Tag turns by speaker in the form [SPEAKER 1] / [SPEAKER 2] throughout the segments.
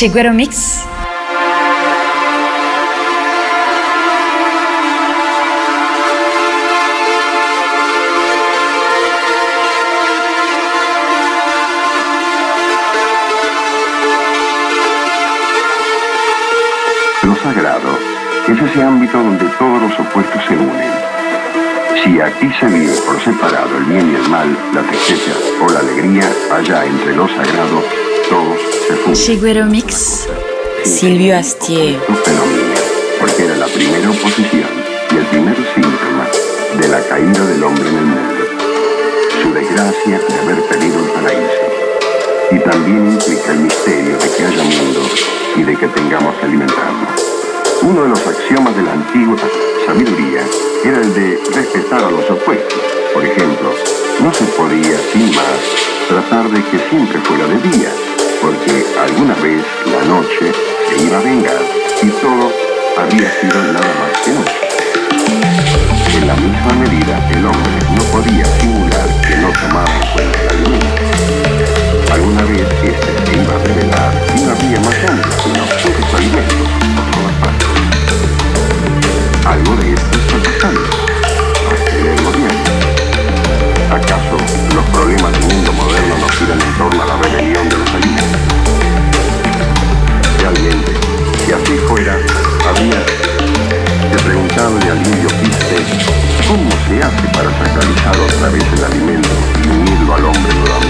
[SPEAKER 1] chez Mix.
[SPEAKER 2] Lo sagrado es ese ámbito donde todos los opuestos se unen. Si aquí se vive por separado el bien y el mal, la tristeza o la alegría, allá entre lo sagrado,
[SPEAKER 1] Guero Mix,
[SPEAKER 3] Silvio Astier.
[SPEAKER 2] Porque era la primera oposición y el primer síntoma de la caída del hombre en el mundo. Su desgracia de haber perdido el paraíso. Y también implica el misterio de que haya mundo y de que tengamos que alimentarnos. Uno de los axiomas de la antigua sabiduría era el de respetar a los opuestos. Por ejemplo, no se podía, sin más, tratar de que siempre fuera de día, porque alguna vez la noche se iba a vengar y todo había sido nada más que noche. En la misma medida, el hombre no podía simular que no tomaba en cuenta el alimento. Alguna vez este se iba a revelar y no había más hombres sino puros alimentos por todas partes. Algo de esto está pasando. Hasta el gobierno. ¿Acaso los problemas del mundo moderno no giran en torno a la rebelión de los alimentos? Realmente, si así fuera, había que preguntarle al indio Piste cómo se hace para sacralizar otra vez el alimento y unirlo al hombre nuevamente.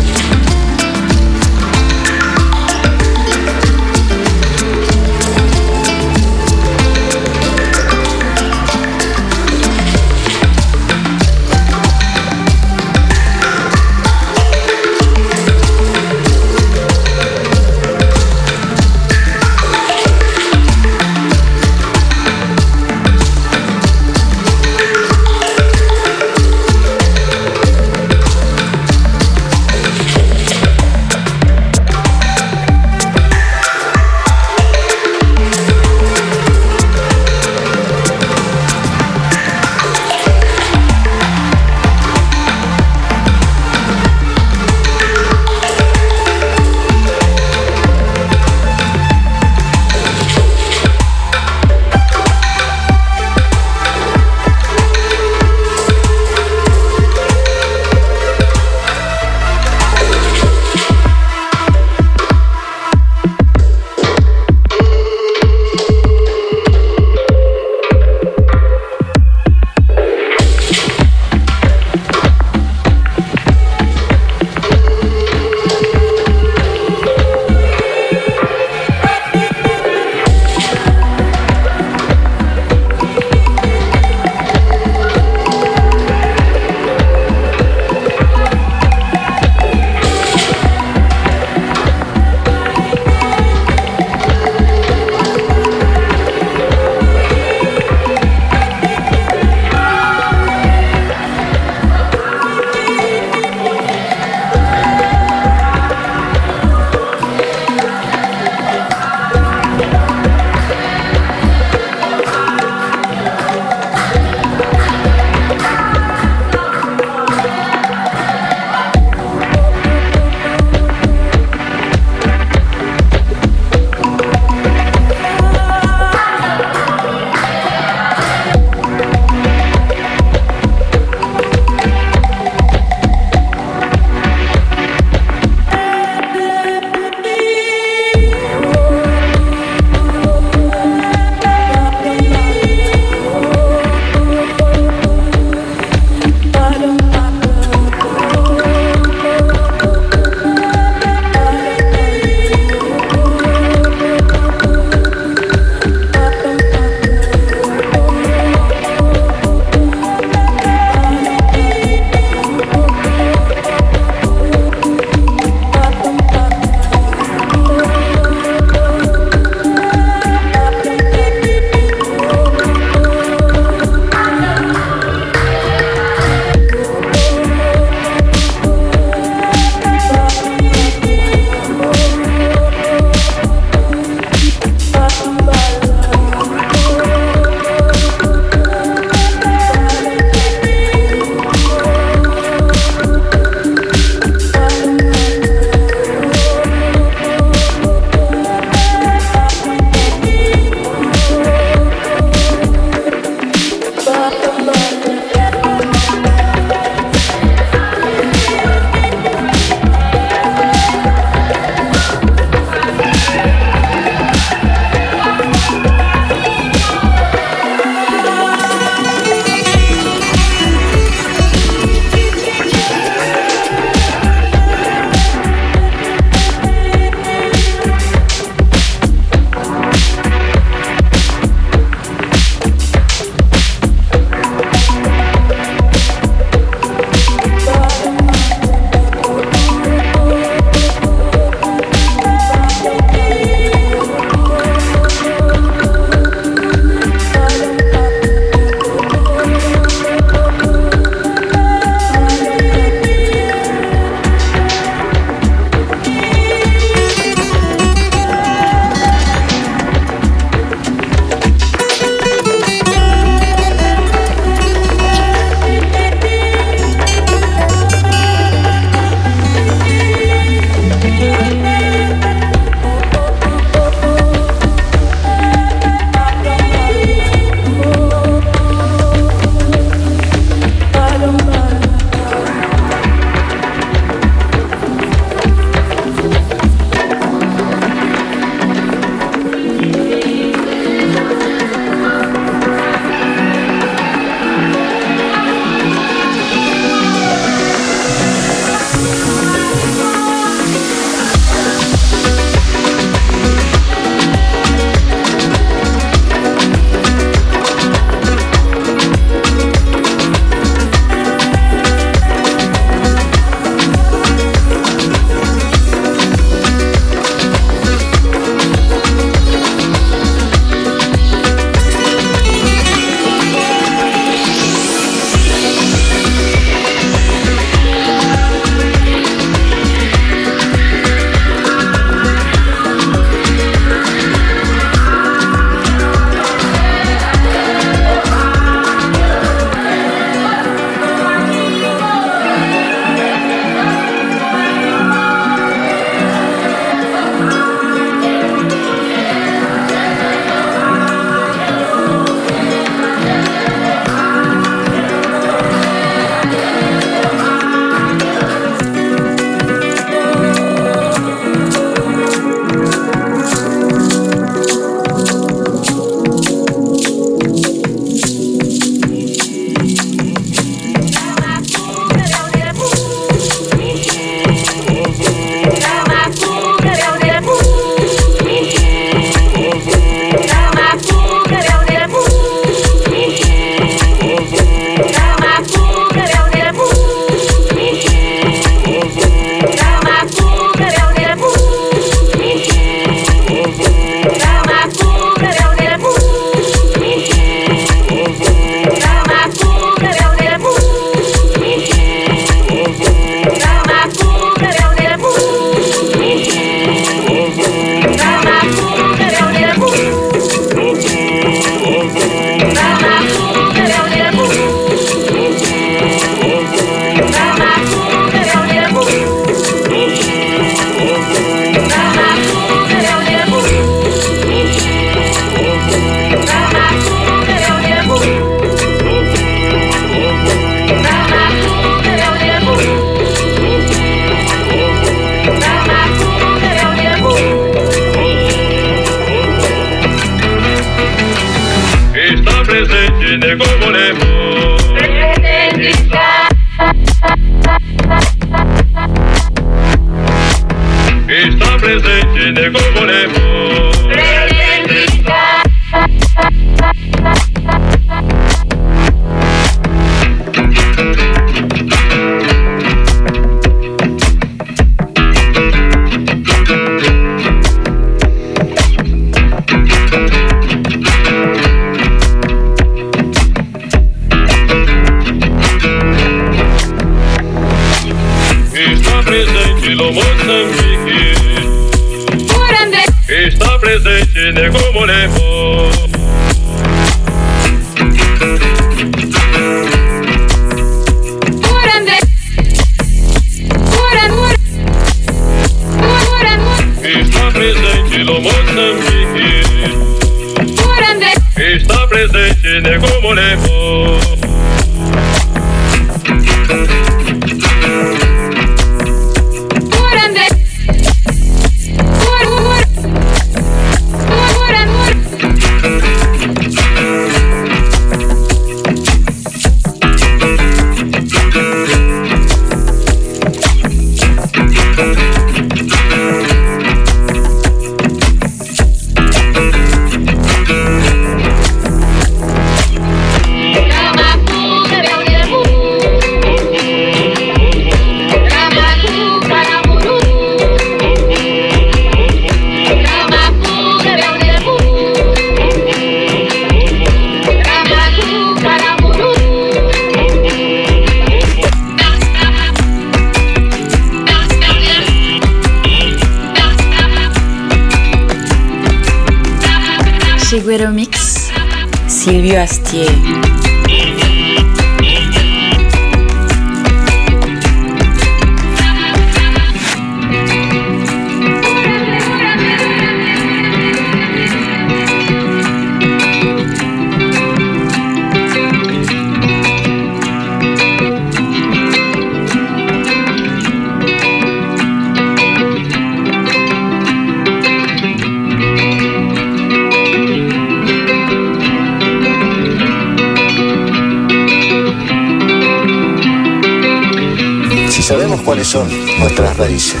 [SPEAKER 4] Son nuestras raíces,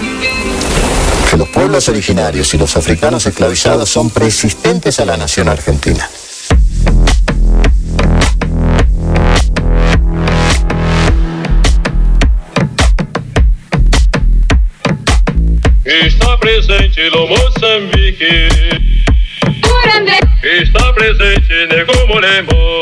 [SPEAKER 4] que los pueblos originarios y los africanos esclavizados son preexistentes a la nación argentina.
[SPEAKER 5] Está presente no Moçambique Está presente molemo Está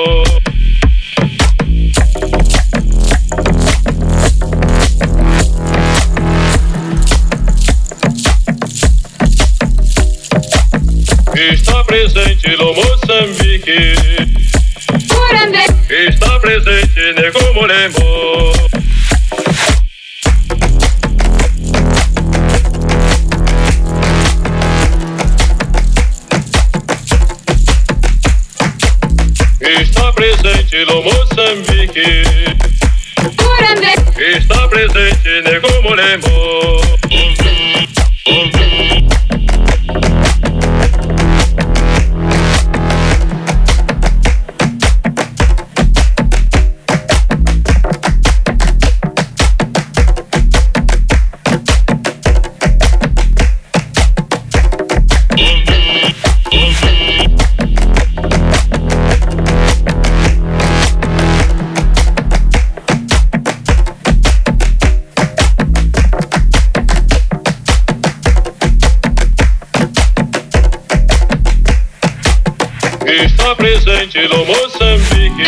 [SPEAKER 5] presente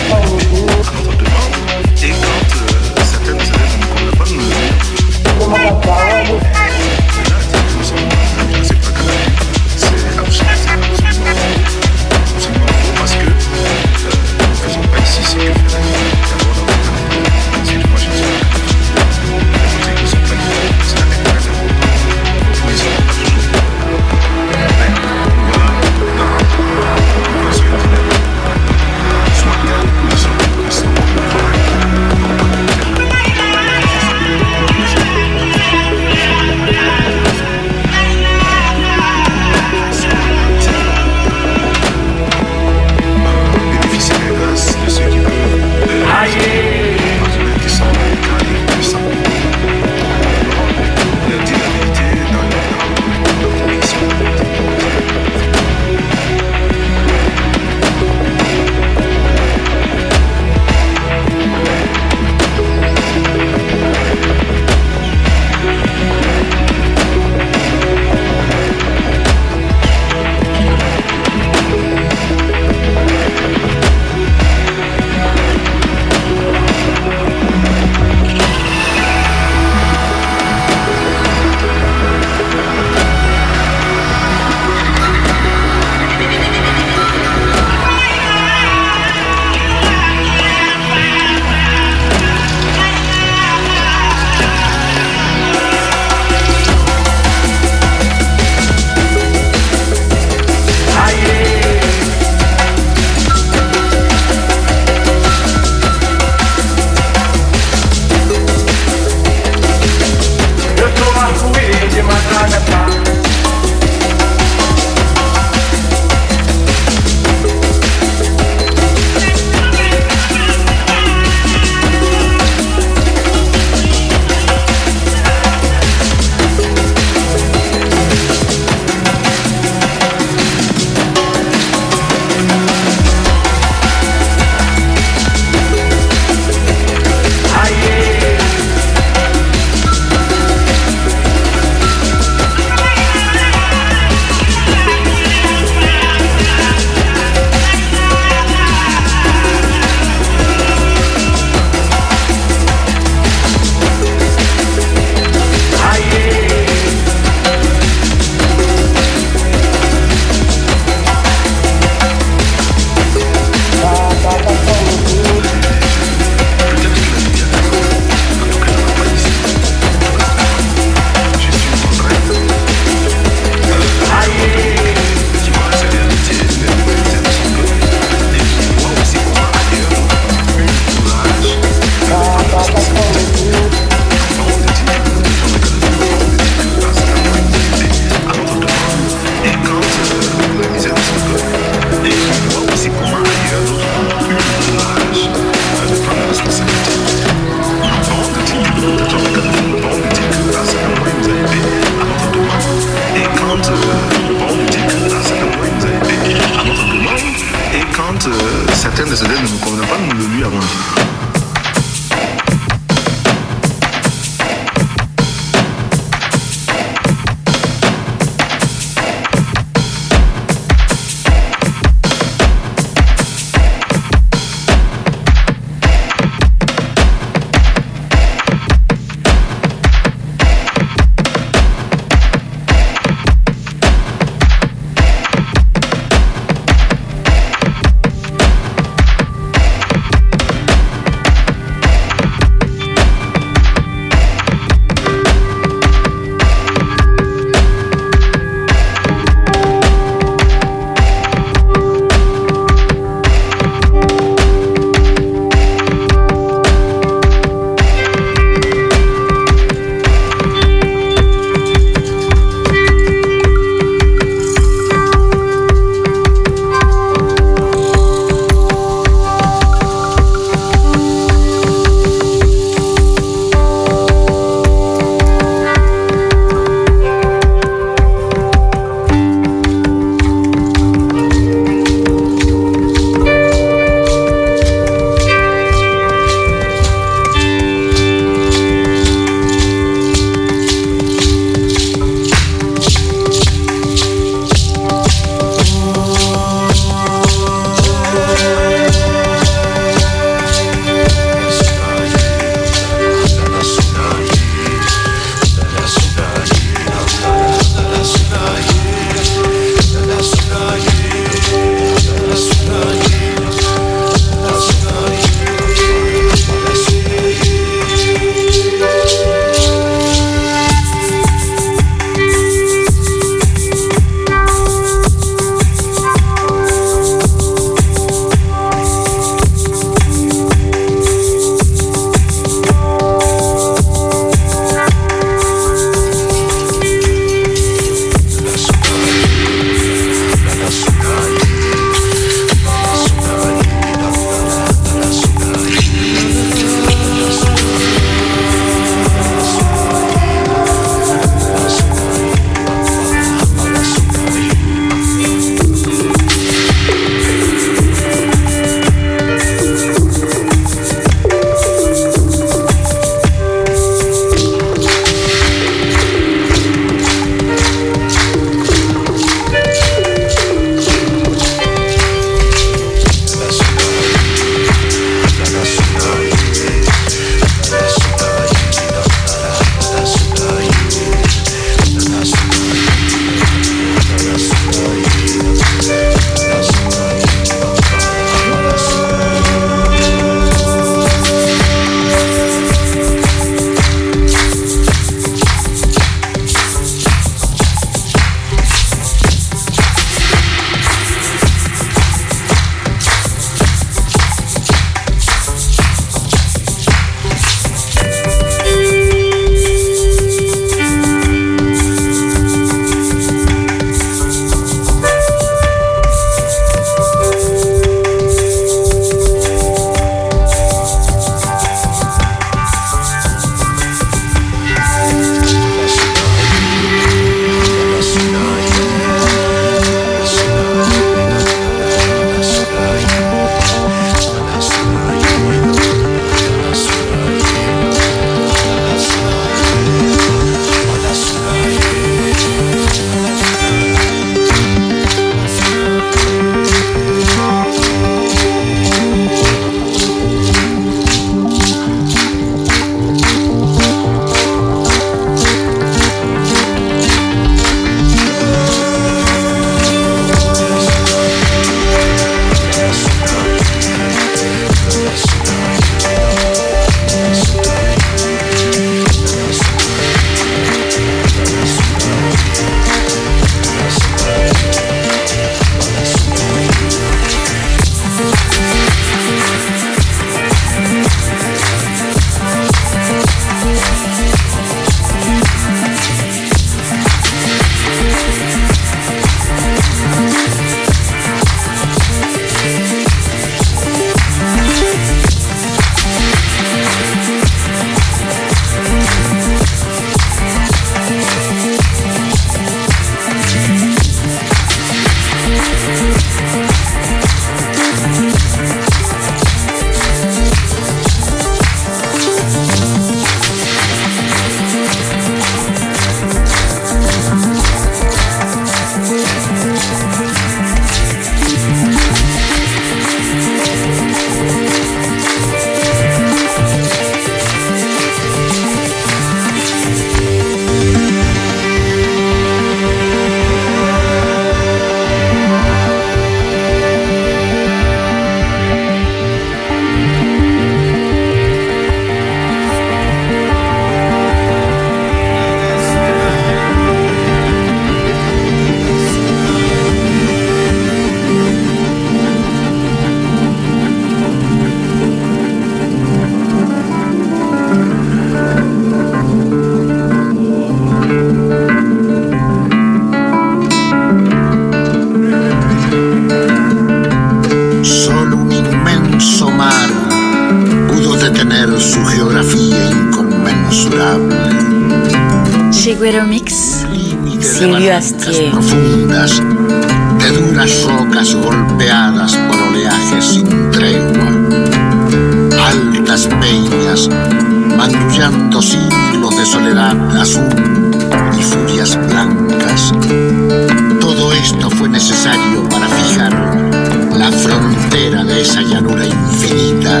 [SPEAKER 6] infinita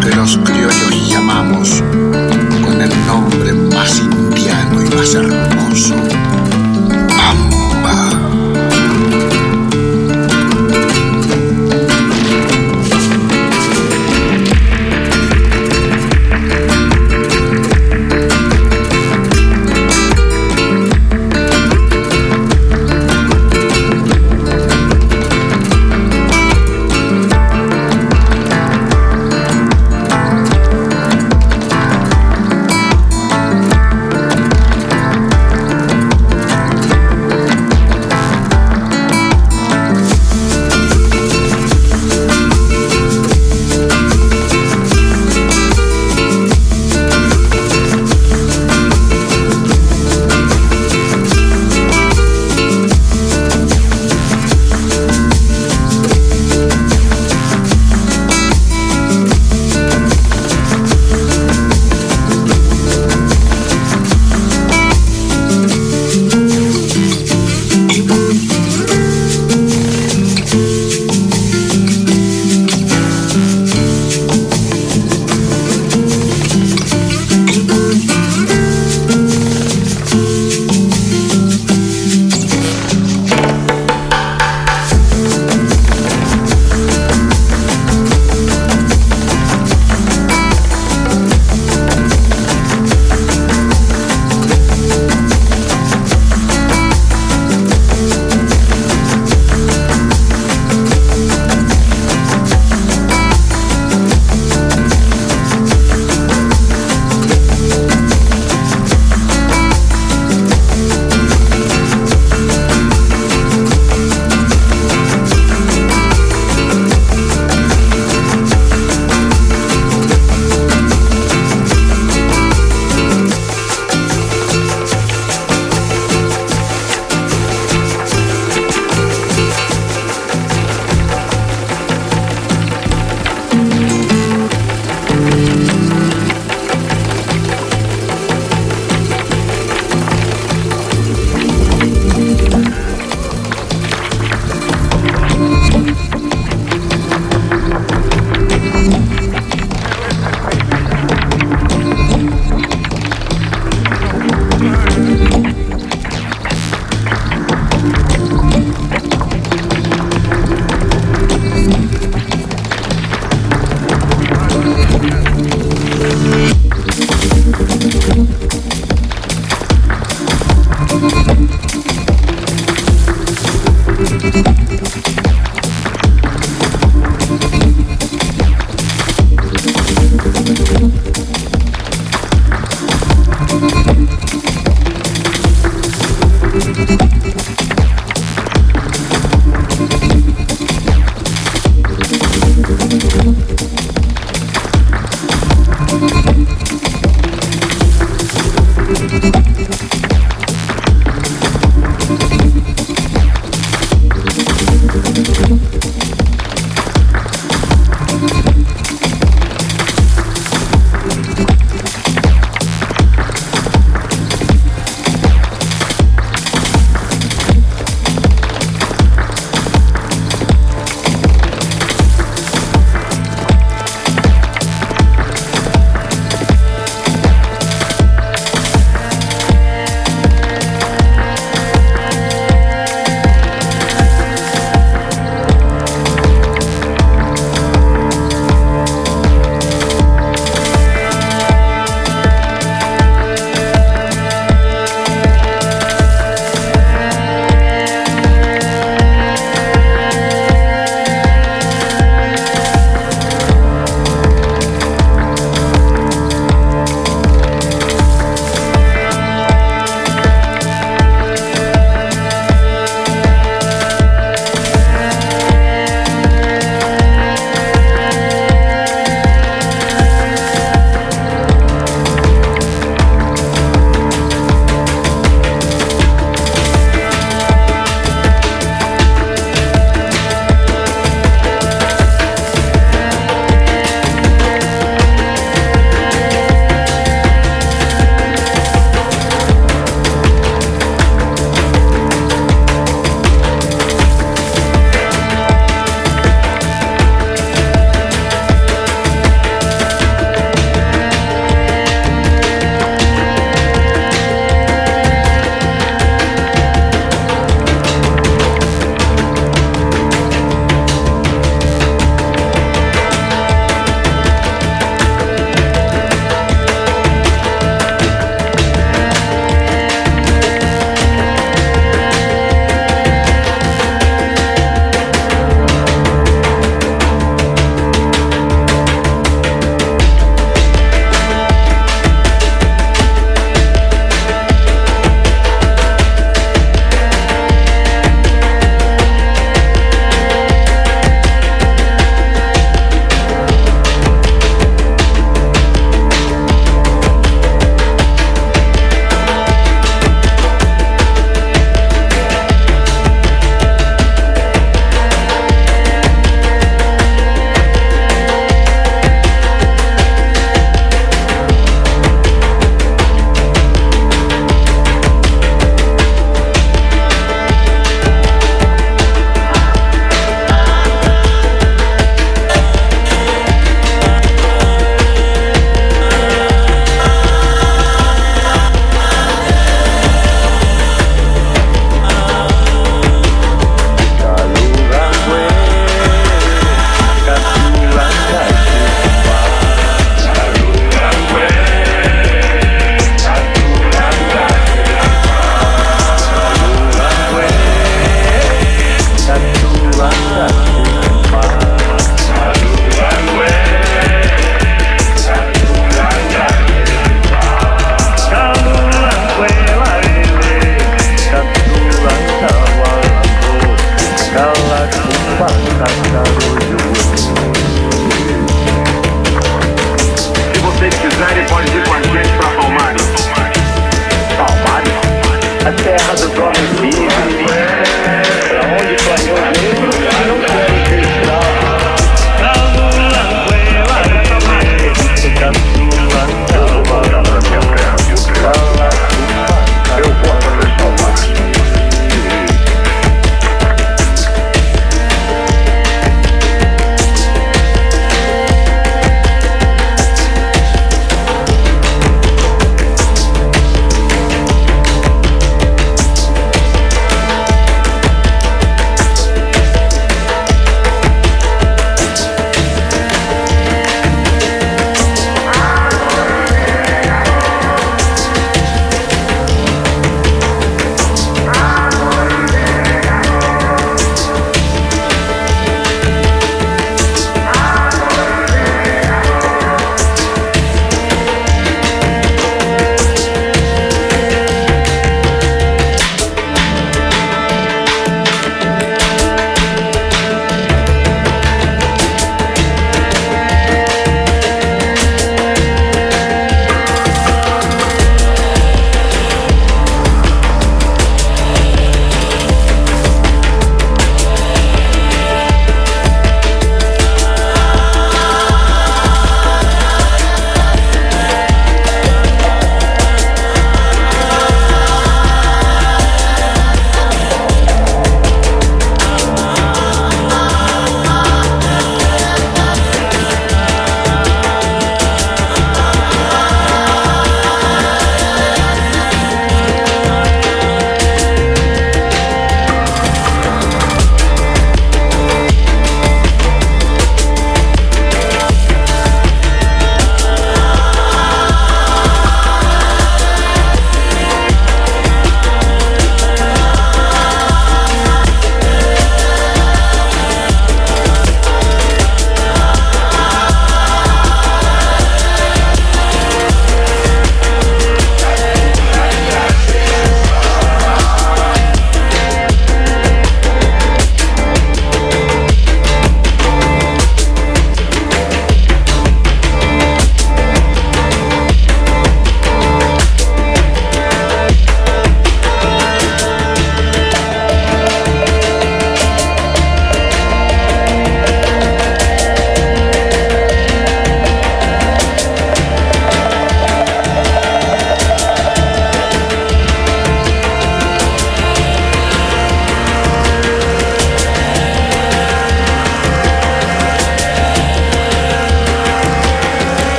[SPEAKER 6] que los criollos llamamos con el nombre más indiano y más hermoso.